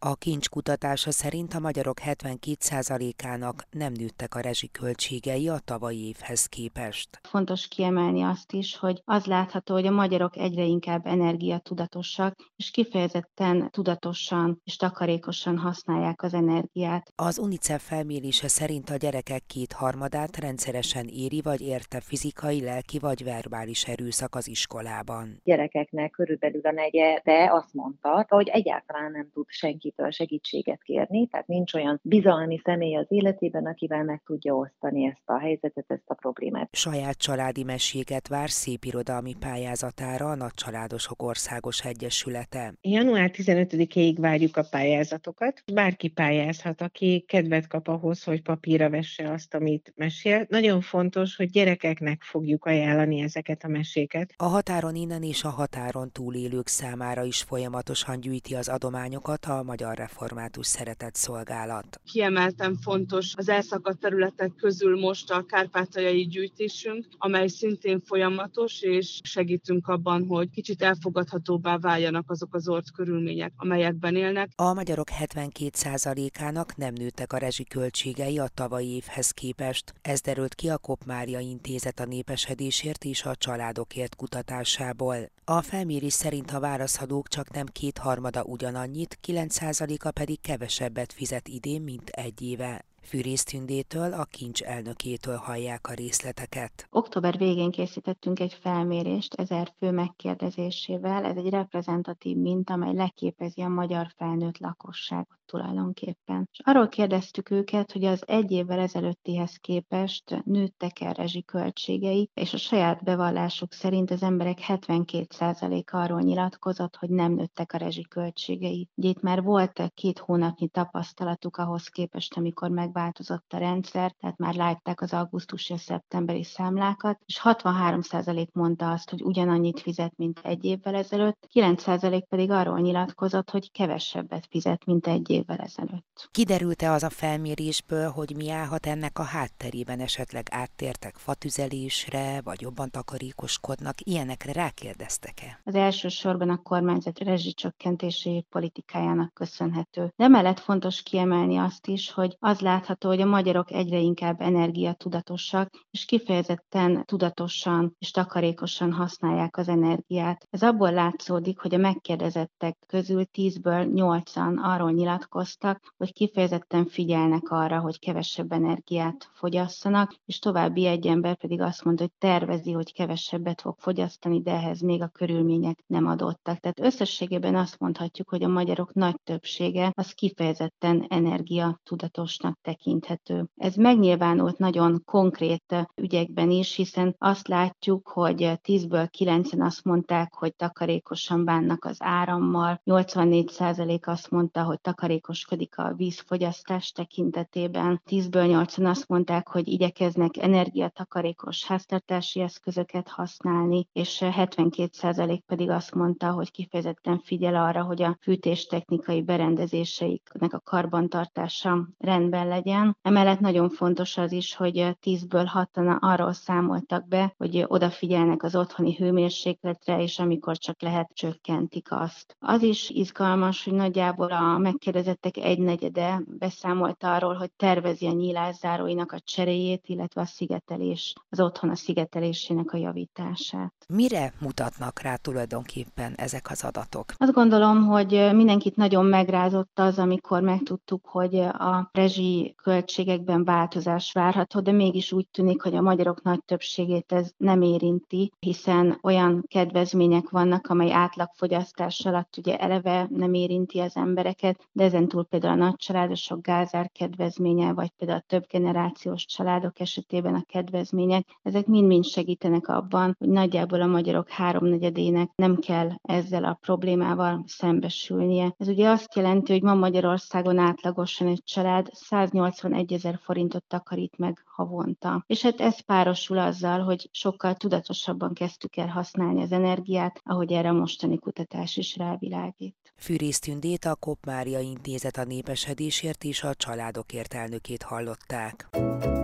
A kincs kutatása szerint a magyarok 72%-ának nem nőttek a rezsiköltségei a tavalyi évhez képest. Fontos kiemelni azt is, hogy az látható, hogy a magyarok egyre inkább energiatudatosak, és kifejezetten tudatosan és takarékosan használják az energiát. Az UNICEF felmérése szerint a gyerekek kétharmadát rendszeresen éri vagy érte fizikai, lelki vagy verbális erőszak az iskolában. Gyerekeknek körülbelül a negye, de azt mondta, hogy egyáltalán nem tud senki valakitől segítséget kérni, tehát nincs olyan bizalmi személy az életében, akivel meg tudja osztani ezt a helyzetet, ezt a problémát. Saját családi meséket vár szép irodalmi pályázatára a Nagycsaládosok Országos Egyesülete. Január 15-ig várjuk a pályázatokat. Bárki pályázhat, aki kedvet kap ahhoz, hogy papírra vesse azt, amit mesél. Nagyon fontos, hogy gyerekeknek fogjuk ajánlani ezeket a meséket. A határon innen és a határon túlélők számára is folyamatosan gyűjti az adományokat a Magyar Református Szeretett Szolgálat. Kiemelten fontos az elszakadt területek közül most a kárpátaljai gyűjtésünk, amely szintén folyamatos, és segítünk abban, hogy kicsit elfogadhatóbbá váljanak azok az ort körülmények, amelyekben élnek. A magyarok 72%-ának nem nőttek a rezsiköltségei a tavalyi évhez képest. Ez derült ki a Kopmária Intézet a népesedésért és a családokért kutatásából. A felmérés szerint a válaszadók csak nem kétharmada ugyanannyit, 9 a pedig kevesebbet fizet idén, mint egy éve. Fűrész Tündétől, a kincs elnökétől hallják a részleteket. Október végén készítettünk egy felmérést ezer fő megkérdezésével. Ez egy reprezentatív minta, amely leképezi a magyar felnőtt lakosságot tulajdonképpen. És arról kérdeztük őket, hogy az egy évvel ezelőttihez képest nőttek el költségei, és a saját bevallásuk szerint az emberek 72%-a arról nyilatkozott, hogy nem nőttek a költségei. Ugye itt már volt két hónapnyi tapasztalatuk ahhoz képest, amikor megváltozott a rendszer, tehát már látták az augusztusi és szeptemberi számlákat, és 63% mondta azt, hogy ugyanannyit fizet, mint egy évvel ezelőtt, 9% pedig arról nyilatkozott, hogy kevesebbet fizet, mint egy ezelőtt. Kiderült-e az a felmérésből, hogy mi állhat ennek a hátterében, esetleg áttértek fatüzelésre, vagy jobban takarékoskodnak, ilyenekre rákérdeztek-e? Az elsősorban a kormányzat rezsicsökkentési politikájának köszönhető. De mellett fontos kiemelni azt is, hogy az látható, hogy a magyarok egyre inkább energiatudatosak, és kifejezetten tudatosan és takarékosan használják az energiát. Ez abból látszódik, hogy a megkérdezettek közül 10-ből 8-an arról nyilatkoznak, nyilatkoztak, hogy kifejezetten figyelnek arra, hogy kevesebb energiát fogyasszanak, és további egy ember pedig azt mondta, hogy tervezi, hogy kevesebbet fog fogyasztani, de ehhez még a körülmények nem adottak. Tehát összességében azt mondhatjuk, hogy a magyarok nagy többsége az kifejezetten energia tudatosnak tekinthető. Ez megnyilvánult nagyon konkrét ügyekben is, hiszen azt látjuk, hogy 10-ből 9-en azt mondták, hogy takarékosan bánnak az árammal, 84% azt mondta, hogy takarékosan takarékoskodik a vízfogyasztás tekintetében. 10-ből 8-an azt mondták, hogy igyekeznek energiatakarékos háztartási eszközöket használni, és 72% pedig azt mondta, hogy kifejezetten figyel arra, hogy a fűtéstechnikai berendezéseiknek a karbantartása rendben legyen. Emellett nagyon fontos az is, hogy 10-ből 6-an arról számoltak be, hogy odafigyelnek az otthoni hőmérsékletre, és amikor csak lehet, csökkentik azt. Az is izgalmas, hogy nagyjából a megkérdezett szervezetek egynegyede beszámolt arról, hogy tervezi a nyílászáróinak a cseréjét, illetve a szigetelés, az otthon a szigetelésének a javítását. Mire mutatnak rá tulajdonképpen ezek az adatok? Azt gondolom, hogy mindenkit nagyon megrázott az, amikor megtudtuk, hogy a rezsi költségekben változás várható, de mégis úgy tűnik, hogy a magyarok nagy többségét ez nem érinti, hiszen olyan kedvezmények vannak, amely átlagfogyasztás alatt ugye eleve nem érinti az embereket, de ezen túl például a nagycsaládosok gázár kedvezménye, vagy például a több generációs családok esetében a kedvezmények, ezek mind-mind segítenek abban, hogy nagyjából a magyarok háromnegyedének nem kell ezzel a problémával szembesülnie. Ez ugye azt jelenti, hogy ma Magyarországon átlagosan egy család 181 ezer forintot takarít meg havonta. És hát ez párosul azzal, hogy sokkal tudatosabban kezdtük el használni az energiát, ahogy erre a mostani kutatás is rávilágít. Fűrész Tündét a Kop Mária Intézet a népesedésért és a családokért elnökét hallották.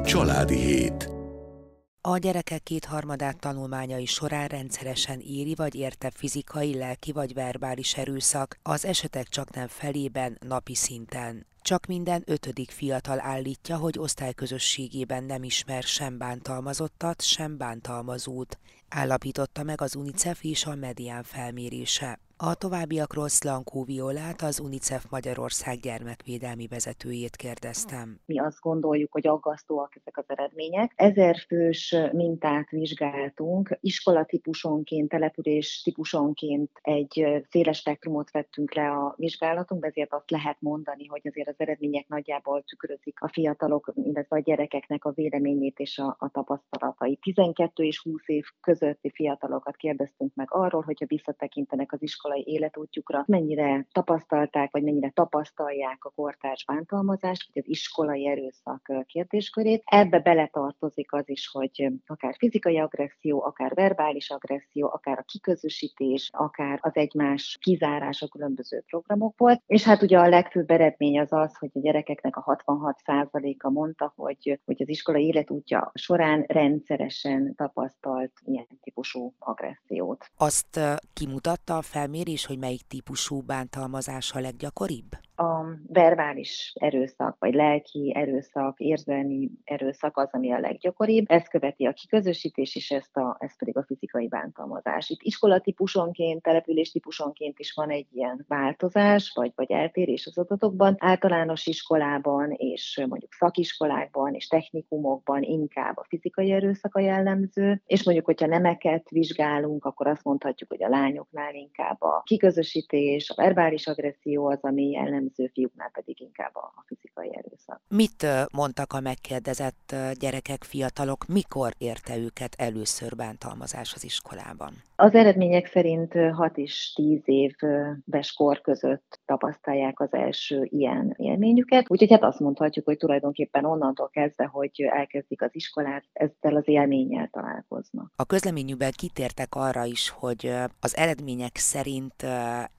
Családi hét A gyerekek kétharmadát tanulmányai során rendszeresen éri vagy érte fizikai, lelki vagy verbális erőszak, az esetek csak nem felében napi szinten. Csak minden ötödik fiatal állítja, hogy osztályközösségében nem ismer sem bántalmazottat, sem bántalmazót, állapította meg az UNICEF és a Medián felmérése. A továbbiakról Szlankó Violát, az UNICEF Magyarország gyermekvédelmi vezetőjét kérdeztem. Mi azt gondoljuk, hogy aggasztóak ezek az eredmények. Ezer fős mintát vizsgáltunk, iskolatípusonként, település típusonként egy széles spektrumot vettünk le a vizsgálatunk, ezért azt lehet mondani, hogy azért az eredmények nagyjából tükrözik a fiatalok, illetve a gyerekeknek a véleményét és a, a tapasztalatait. 12 és 20 év közötti fiatalokat kérdeztünk meg arról, hogyha visszatekintenek az iskola iskolai életútjukra, mennyire tapasztalták, vagy mennyire tapasztalják a kortárs bántalmazást, vagy az iskolai erőszak kérdéskörét. Ebbe beletartozik az is, hogy akár fizikai agresszió, akár verbális agresszió, akár a kiközösítés, akár az egymás kizárása különböző programokból. És hát ugye a legfőbb eredmény az az, hogy a gyerekeknek a 66%-a mondta, hogy, hogy az iskolai életútja során rendszeresen tapasztalt ilyen típusú agressziót. Azt kimutatta a felmérés, felmérés, hogy melyik típusú bántalmazás a leggyakoribb? A verbális erőszak, vagy lelki erőszak, érzelmi erőszak az, ami a leggyakoribb. Ezt követi a kiközösítés, és ezt, a, ez pedig a fizikai bántalmazás. Itt iskolatípusonként, településtípusonként is van egy ilyen változás, vagy, vagy eltérés az adatokban. Általános iskolában, és mondjuk szakiskolákban, és technikumokban inkább a fizikai erőszak a jellemző, és mondjuk, hogyha nemeket vizsgálunk, akkor azt mondhatjuk, hogy a lányoknál inkább a kiközösítés, a verbális agresszió az, ami jellemző jellemző, fiúknál pedig inkább a, fizikai erőszak. Mit mondtak a megkérdezett gyerekek, fiatalok, mikor érte őket először bántalmazás az iskolában? Az eredmények szerint 6 és 10 éves kor között tapasztalják az első ilyen élményüket, úgyhogy hát azt mondhatjuk, hogy tulajdonképpen onnantól kezdve, hogy elkezdik az iskolát, ezzel az élménnyel találkoznak. A közleményükben kitértek arra is, hogy az eredmények szerint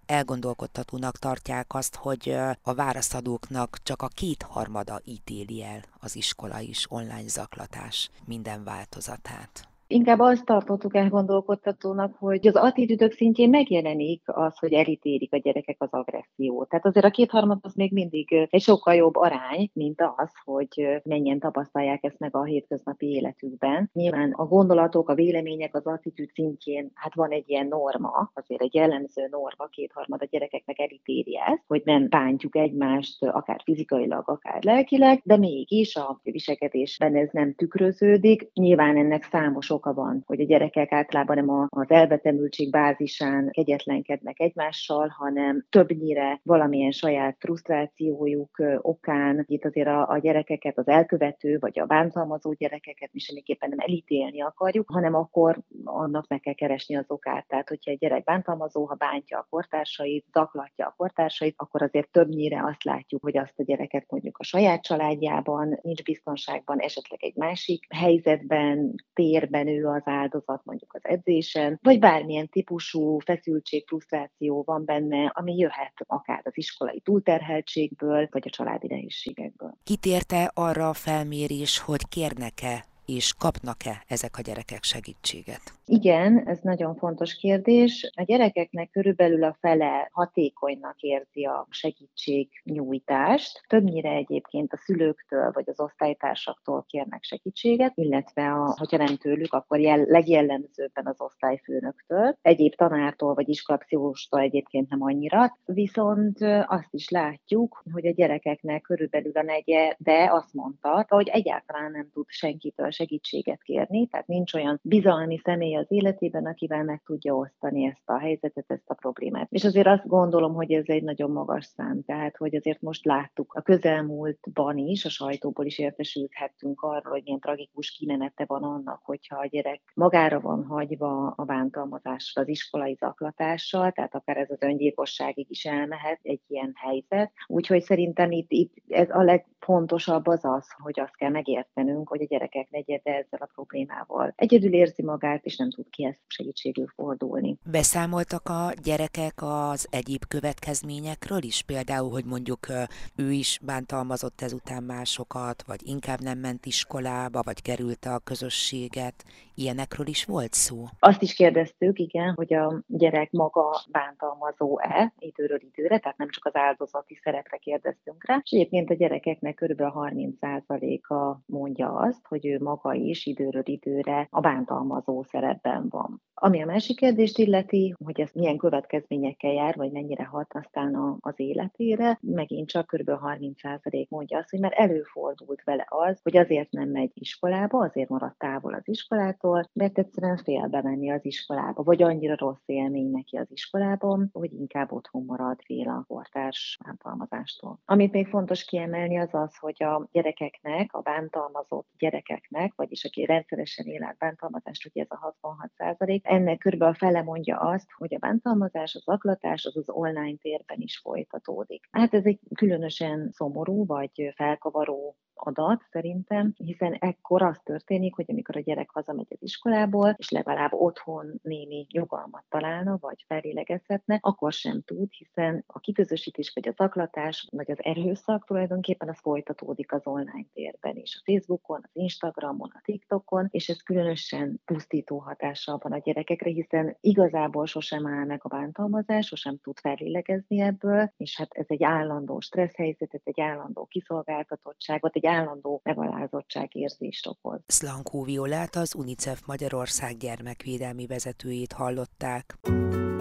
elgondolkodtatónak tartják azt, hogy a válaszadóknak csak a kétharmada ítéli el az iskola is online zaklatás minden változatát. Inkább azt tartottuk elgondolkodtatónak, hogy az attitűdök szintjén megjelenik az, hogy elítélik a gyerekek az agressziót. Tehát azért a kétharmad az még mindig egy sokkal jobb arány, mint az, hogy mennyien tapasztalják ezt meg a hétköznapi életükben. Nyilván a gondolatok, a vélemények az attitűd szintjén, hát van egy ilyen norma, azért egy jellemző norma, kétharmad a gyerekeknek elítéli ezt, hogy nem bántjuk egymást, akár fizikailag, akár lelkileg, de mégis a viselkedésben ez nem tükröződik. Nyilván ennek számos oka van, hogy a gyerekek általában nem az elvetemültség bázisán kegyetlenkednek egymással, hanem többnyire valamilyen saját frusztrációjuk okán, itt azért a, a gyerekeket, az elkövető vagy a bántalmazó gyerekeket mi semmiképpen nem elítélni akarjuk, hanem akkor annak meg kell keresni az okát. Tehát, hogyha egy gyerek bántalmazó, ha bántja a kortársait, zaklatja a kortársait, akkor azért többnyire azt látjuk, hogy azt a gyereket mondjuk a saját családjában nincs biztonságban, esetleg egy másik helyzetben, térben, éppen ő az áldozat mondjuk az edzésen, vagy bármilyen típusú feszültség, frusztráció van benne, ami jöhet akár az iskolai túlterheltségből, vagy a családi nehézségekből. Kitérte arra a felmérés, hogy kérnek-e és kapnak-e ezek a gyerekek segítséget? Igen, ez nagyon fontos kérdés. A gyerekeknek körülbelül a fele hatékonynak érzi a segítségnyújtást. Többnyire egyébként a szülőktől vagy az osztálytársaktól kérnek segítséget, illetve a, hogyha nem tőlük, akkor jel, legjellemzőbben az osztályfőnöktől. Egyéb tanártól vagy iskolapszichológustól egyébként nem annyira. Viszont azt is látjuk, hogy a gyerekeknek körülbelül a negye, de azt mondta, hogy egyáltalán nem tud senkitől segítséget kérni, tehát nincs olyan bizalmi személy az életében, akivel meg tudja osztani ezt a helyzetet, ezt a problémát. És azért azt gondolom, hogy ez egy nagyon magas szám, tehát hogy azért most láttuk a közelmúltban is, a sajtóból is értesülhettünk arról, hogy milyen tragikus kimenete van annak, hogyha a gyerek magára van hagyva a bántalmazással, az iskolai zaklatással, tehát akár ez az öngyilkosságig is elmehet egy ilyen helyzet. Úgyhogy szerintem itt, itt ez a legfontosabb az az, hogy azt kell megértenünk, hogy a gyerekek negyede ezzel a problémával egyedül érzi magát, és nem tud kihez segítségül fordulni. Beszámoltak a gyerekek az egyéb következményekről is? Például, hogy mondjuk ő is bántalmazott ezután másokat, vagy inkább nem ment iskolába, vagy kerülte a közösséget. Ilyenekről is volt szó? Azt is kérdeztük, igen, hogy a gyerek maga bántalmazó-e időről időre, tehát nem csak az áldozati szerepre kérdeztünk rá. És egyébként a gyerekeknek kb. 30%-a mondja azt, hogy ő maga is időről időre a bántalmazó szerepben van. Ami a másik kérdést illeti, hogy ez milyen következményekkel jár, vagy mennyire hat aztán az életére, megint csak kb. 30% mondja azt, hogy már előfordult vele az, hogy azért nem megy iskolába, azért maradt távol az iskolától, mert egyszerűen fél bemenni az iskolába, vagy annyira rossz élmény neki az iskolában, hogy inkább otthon marad fél a kortárs bántalmazástól. Amit még fontos kiemelni az az, hogy a gyerekeknek, a bántalmazott gyerekeknek, vagyis aki rendszeresen él át bántalmazást, ugye ez a 66 ennek körülbelül a fele mondja azt, hogy a bántalmazás, az aklatás az az online térben is folytatódik. Hát ez egy különösen szomorú vagy felkavaró adat szerintem, hiszen ekkor az történik, hogy amikor a gyerek hazamegy az iskolából, és legalább otthon némi nyugalmat találna, vagy felélegezhetne, akkor sem tud, hiszen a kiközösítés, vagy az aklatás, vagy az erőszak tulajdonképpen az folytatódik az online térben is, a Facebookon, az Instagramon, a TikTokon, és ez különösen pusztító hatással van a gyerekekre, hiszen igazából sosem áll meg a bántalmazás, sosem tud felélegezni ebből, és hát ez egy állandó stressz helyzet, ez egy állandó kiszolgáltatottságot, egy egy állandó megalázottság érzést okoz. Szlankó Violát az UNICEF Magyarország gyermekvédelmi vezetőjét hallották.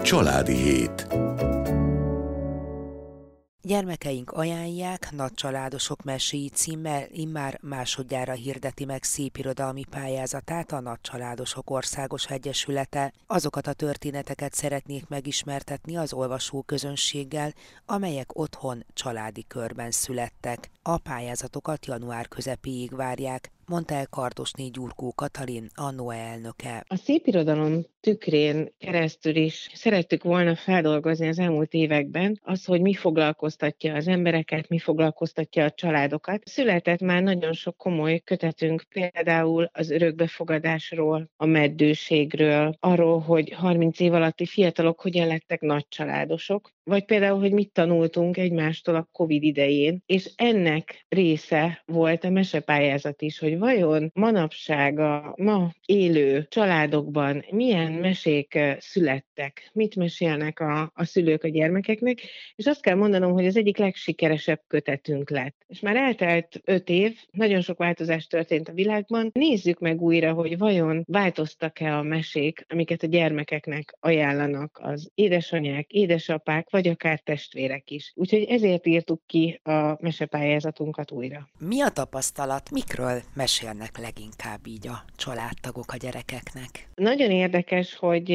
Családi hét. Gyermekeink ajánlják, Nagycsaládosok meséi címmel immár másodjára hirdeti meg szépirodalmi pályázatát a Nagycsaládosok Országos Egyesülete. Azokat a történeteket szeretnék megismertetni az olvasó közönséggel, amelyek otthon családi körben születtek. A pályázatokat január közepéig várják, mondta el Kardosné Gyurkó Katalin, a NOE elnöke. A szépirodalom tükrén keresztül is szerettük volna feldolgozni az elmúlt években az, hogy mi foglalkoztatja az embereket, mi foglalkoztatja a családokat. Született már nagyon sok komoly kötetünk, például az örökbefogadásról, a meddőségről, arról, hogy 30 év alatti fiatalok hogyan lettek nagy családosok, vagy például, hogy mit tanultunk egymástól a COVID idején, és ennek része volt a mesepályázat is, hogy vajon manapság a ma élő családokban milyen mesék születtek, mit mesélnek a, a szülők a gyermekeknek, és azt kell mondanom, hogy az egyik legsikeresebb kötetünk lett. És már eltelt öt év, nagyon sok változás történt a világban, nézzük meg újra, hogy vajon változtak-e a mesék, amiket a gyermekeknek ajánlanak az édesanyák, édesapák, vagy akár testvérek is. Úgyhogy ezért írtuk ki a mesepályázatunkat újra. Mi a tapasztalat? Mikről mesélnek leginkább így a családtagok a gyerekeknek? Nagyon érdekes, hogy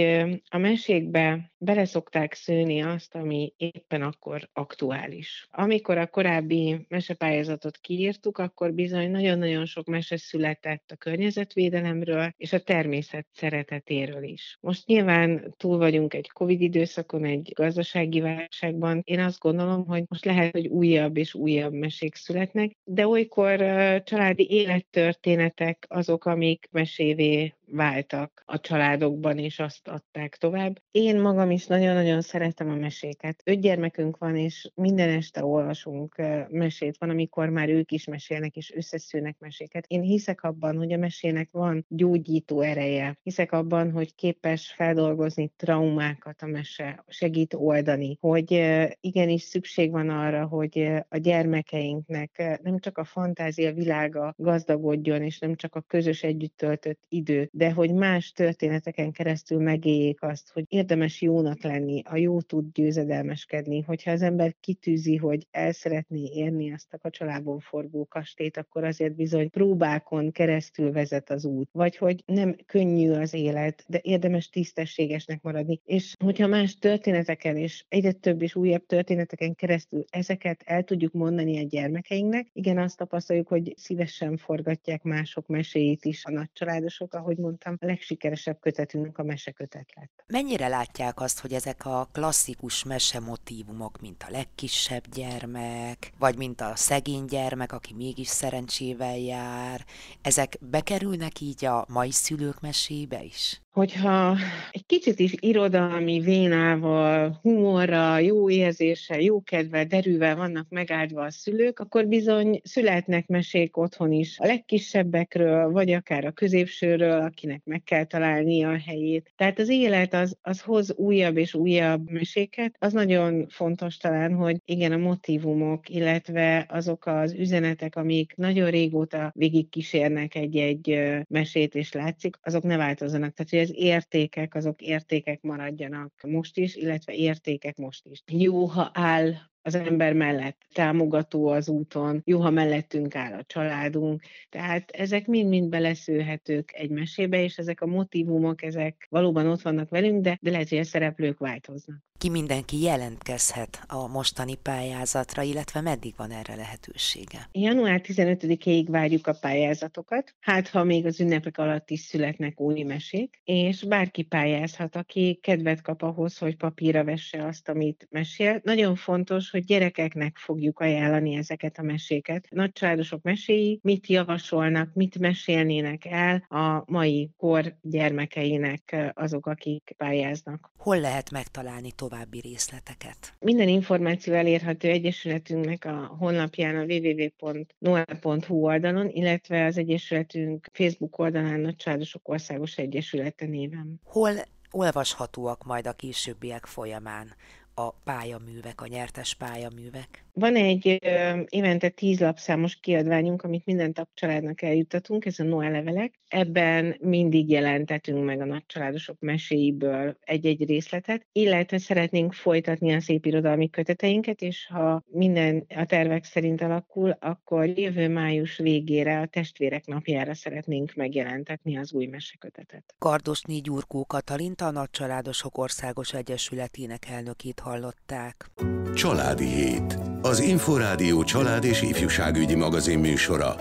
a mesékbe beleszokták szőni azt, ami éppen akkor aktuális. Amikor a korábbi mesepályázatot kiírtuk, akkor bizony nagyon-nagyon sok mese született a környezetvédelemről és a természet szeretetéről is. Most nyilván túl vagyunk egy Covid időszakon, egy gazdasági válságban. Én azt gondolom, hogy most lehet, hogy újabb és újabb mesék születnek, de olykor családi élettörténetek azok, amik mesévé váltak a családokban, és azt adták tovább. Én magam is nagyon-nagyon szeretem a meséket. Öt gyermekünk van, és minden este olvasunk mesét. Van, amikor már ők is mesélnek, és összeszűnek meséket. Én hiszek abban, hogy a mesének van gyógyító ereje. Hiszek abban, hogy képes feldolgozni traumákat a mese, segít oldani, hogy igenis szükség van arra, hogy a gyermekeinknek nem csak a fantázia világa gazdagodjon, és nem csak a közös együtt töltött idő, de hogy más történeteken keresztül megéljék azt, hogy érdemes jónak lenni, a jó tud győzedelmeskedni, hogyha az ember kitűzi, hogy el szeretné érni azt a kacsalábon forgó kastét, akkor azért bizony próbákon keresztül vezet az út, vagy hogy nem könnyű az élet, de érdemes tisztességesnek maradni, és hogyha más történeteken és egyre több és újabb történeteken keresztül ezeket el tudjuk mondani a gyermekeinknek, igen, azt tapasztaljuk, hogy szívesen forgatják mások meséit is a nagycsaládosok, ahogy mondtam, a legsikeresebb kötetünk a mesekötet lett. Mennyire látják azt, hogy ezek a klasszikus mesemotívumok, mint a legkisebb gyermek, vagy mint a szegény gyermek, aki mégis szerencsével jár, ezek bekerülnek így a mai szülők mesébe is? Hogyha egy kicsit is irodalmi vénával, humorral, jó érzéssel, jó kedvel, derűvel vannak megáldva a szülők, akkor bizony születnek mesék otthon is a legkisebbekről, vagy akár a középsőről, akinek meg kell találni a helyét. Tehát az élet az, az hoz újabb és újabb meséket. Az nagyon fontos talán, hogy igen, a motivumok, illetve azok az üzenetek, amik nagyon régóta végigkísérnek egy-egy mesét, és látszik, azok ne változzanak. Tehát, hogy az értékek, azok értékek maradjanak most is, illetve értékek most is. Jó, ha áll az ember mellett, támogató az úton, jó, ha mellettünk áll a családunk, tehát ezek mind-mind beleszőhetők egy mesébe, és ezek a motivumok, ezek valóban ott vannak velünk, de, de lehet, hogy a szereplők változnak ki mindenki jelentkezhet a mostani pályázatra, illetve meddig van erre lehetősége? Január 15-ig várjuk a pályázatokat, hát ha még az ünnepek alatt is születnek új mesék, és bárki pályázhat, aki kedvet kap ahhoz, hogy papírra vesse azt, amit mesél. Nagyon fontos, hogy gyerekeknek fogjuk ajánlani ezeket a meséket. Nagycsaládosok meséi mit javasolnak, mit mesélnének el a mai kor gyermekeinek azok, akik pályáznak. Hol lehet megtalálni tovább további részleteket? Minden információ elérhető Egyesületünknek a honlapján a www.noel.hu oldalon, illetve az Egyesületünk Facebook oldalán a Csádosok Országos Egyesülete néven. Hol olvashatóak majd a későbbiek folyamán a pályaművek, a nyertes pályaművek? Van egy ö, évente tíz lapszámos kiadványunk, amit minden tagcsaládnak eljutatunk, ez a Noel levelek. Ebben mindig jelentetünk meg a nagycsaládosok meséiből egy-egy részletet, illetve szeretnénk folytatni a szép irodalmi köteteinket, és ha minden a tervek szerint alakul, akkor jövő május végére a testvérek napjára szeretnénk megjelentetni az új mesekötetet. Kardosnyi Gyurkó Katalint a Nagycsaládosok Országos Egyesületének elnökét hallották. Családi Hét. Az Inforádió család és ifjúságügyi magazin műsora.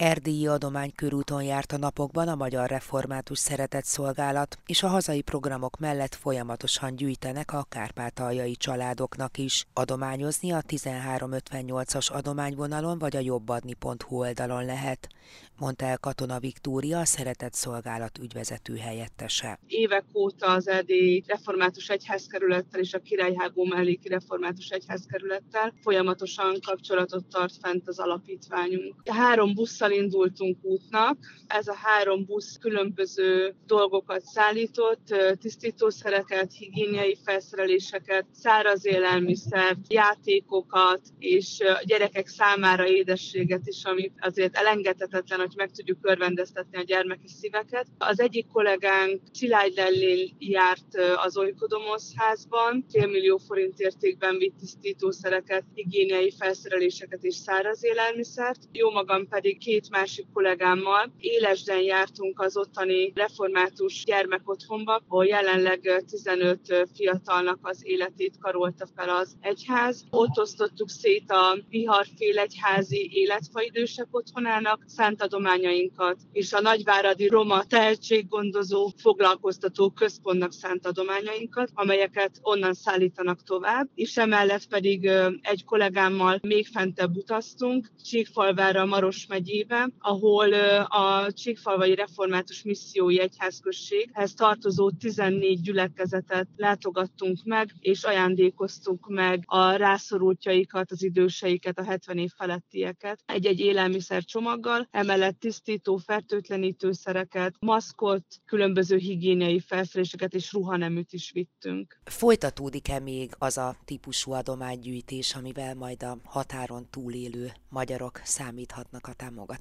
Erdélyi adománykörúton járt a napokban a Magyar Református Szeretett Szolgálat, és a hazai programok mellett folyamatosan gyűjtenek a kárpátaljai családoknak is. Adományozni a 1358-as adományvonalon vagy a jobbadni.hu oldalon lehet mondta el Katona Viktória, a Szeretett Szolgálat ügyvezető helyettese. Évek óta az Erdély Református Egyházkerülettel és a Királyhágó melléki Református Egyházkerülettel folyamatosan kapcsolatot tart fent az alapítványunk. Három busszal indultunk útnak, ez a három busz különböző dolgokat szállított, tisztítószereket, higiéniai felszereléseket, száraz élelmiszert, játékokat, és gyerekek számára édességet is, ami azért elengedhetetlen, hogy meg tudjuk örvendeztetni a gyermeki szíveket. Az egyik kollégánk Szilágy Lellén járt az Olykodomosz házban, félmillió forint értékben vitt tisztítószereket, higiéniai felszereléseket és száraz élelmiszert. Jó magam pedig két másik kollégámmal élesden jártunk az ottani református gyermekotthonba, ahol jelenleg 15 fiatalnak az életét karolta fel az egyház. Ott osztottuk szét a viharfél egyházi életfaidősek otthonának szánt adományainkat, és a Nagyváradi Roma tehetséggondozó foglalkoztató központnak szánt adományainkat, amelyeket onnan szállítanak tovább, és emellett pedig egy kollégámmal még fentebb utaztunk, Csíkfalvára, Maros megyébe, ahol a Csíkfalvai Református Missziói Egyházközséghez tartozó 14 gyülekezetet látogattunk meg, és ajándékoztunk meg a rászorultjaikat, az időseiket, a 70 év felettieket egy-egy élelmiszer csomaggal, emellett tisztító, fertőtlenítőszereket, maszkot, különböző higiéniai felszereléseket és ruhaneműt is vittünk. Folytatódik-e még az a típusú adománygyűjtés, amivel majd a határon túlélő magyarok számíthatnak a támogatásra?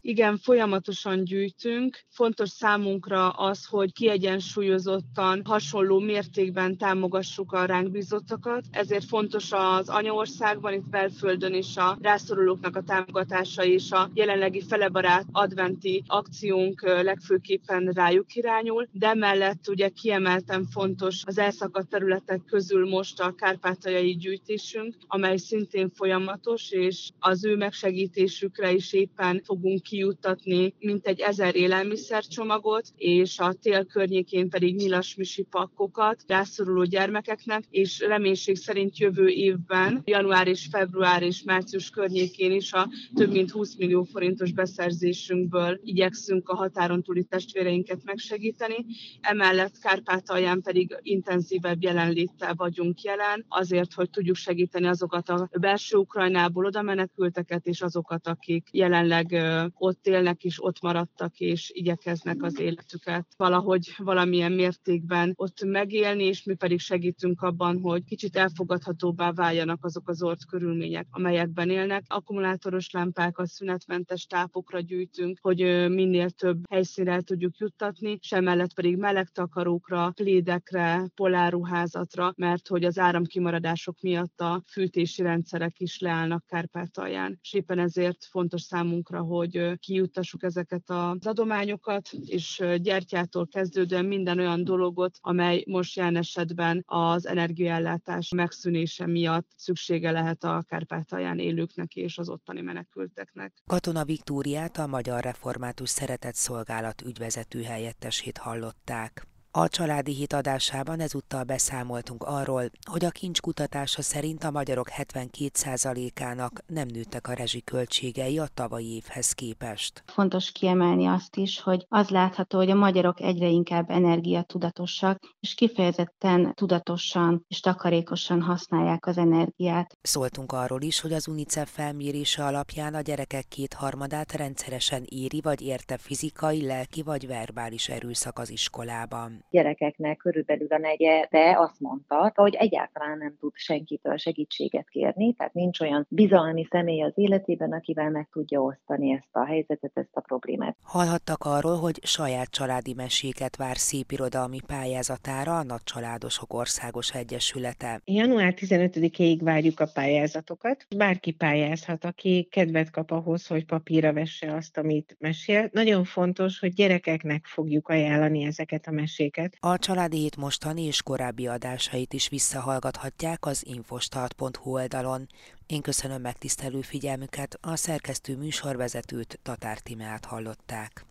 Igen, folyamatosan gyűjtünk. Fontos számunkra az, hogy kiegyensúlyozottan, hasonló mértékben támogassuk a ránk bizottakat. Ezért fontos az anyaországban, itt belföldön is a rászorulóknak a támogatása és a jelenlegi felebarát adventi akciónk legfőképpen rájuk irányul, de emellett ugye kiemelten fontos az elszakadt területek közül most a kárpátaljai gyűjtésünk, amely szintén folyamatos, és az ő megsegítésükre is éppen Mindenképpen fogunk kijuttatni mintegy ezer élelmiszercsomagot, és a tél környékén pedig nyilasmisi pakkokat rászoruló gyermekeknek, és reménység szerint jövő évben, január és február és március környékén is a több mint 20 millió forintos beszerzésünkből igyekszünk a határon túli testvéreinket megsegíteni. Emellett Kárpátalján pedig intenzívebb jelenléttel vagyunk jelen, azért, hogy tudjuk segíteni azokat a belső Ukrajnából oda menekülteket, és azokat, akik jelenleg ott élnek és ott maradtak, és igyekeznek az életüket valahogy valamilyen mértékben ott megélni, és mi pedig segítünk abban, hogy kicsit elfogadhatóbbá váljanak azok az ort körülmények, amelyekben élnek. Akkumulátoros lámpákat, szünetmentes tápokra gyűjtünk, hogy minél több helyszínre tudjuk juttatni, és emellett pedig meleg takarókra, plédekre, poláruházatra, mert hogy az áramkimaradások miatt a fűtési rendszerek is leállnak Kárpátalján. És éppen ezért fontos számunkra, hogy kijuttassuk ezeket az adományokat, és gyertyától kezdődően minden olyan dologot, amely most jelen esetben az energiaellátás megszűnése miatt szüksége lehet a Kárpátalján élőknek és az ottani menekülteknek. Katona Viktóriát a Magyar Református Szeretett Szolgálat ügyvezető helyettesét hallották. A családi hit adásában ezúttal beszámoltunk arról, hogy a kincs kutatása szerint a magyarok 72%-ának nem nőttek a rezsiköltségei a tavalyi évhez képest. Fontos kiemelni azt is, hogy az látható, hogy a magyarok egyre inkább energiatudatosak, és kifejezetten tudatosan és takarékosan használják az energiát. Szóltunk arról is, hogy az UNICEF felmérése alapján a gyerekek kétharmadát rendszeresen éri vagy érte fizikai, lelki vagy verbális erőszak az iskolában gyerekeknek körülbelül a negyede azt mondta, hogy egyáltalán nem tud senkitől segítséget kérni, tehát nincs olyan bizalmi személy az életében, akivel meg tudja osztani ezt a helyzetet, ezt a problémát. Hallhattak arról, hogy saját családi meséket vár szépirodalmi pályázatára a Nagycsaládosok Országos Egyesülete. Január 15-ig várjuk a pályázatokat. Bárki pályázhat, aki kedvet kap ahhoz, hogy papírra vesse azt, amit mesél. Nagyon fontos, hogy gyerekeknek fogjuk ajánlani ezeket a meséket meséket. A Családi Hét mostani és korábbi adásait is visszahallgathatják az infostart.hu oldalon. Én köszönöm megtisztelő figyelmüket, a szerkesztő műsorvezetőt Tatár Timeát hallották.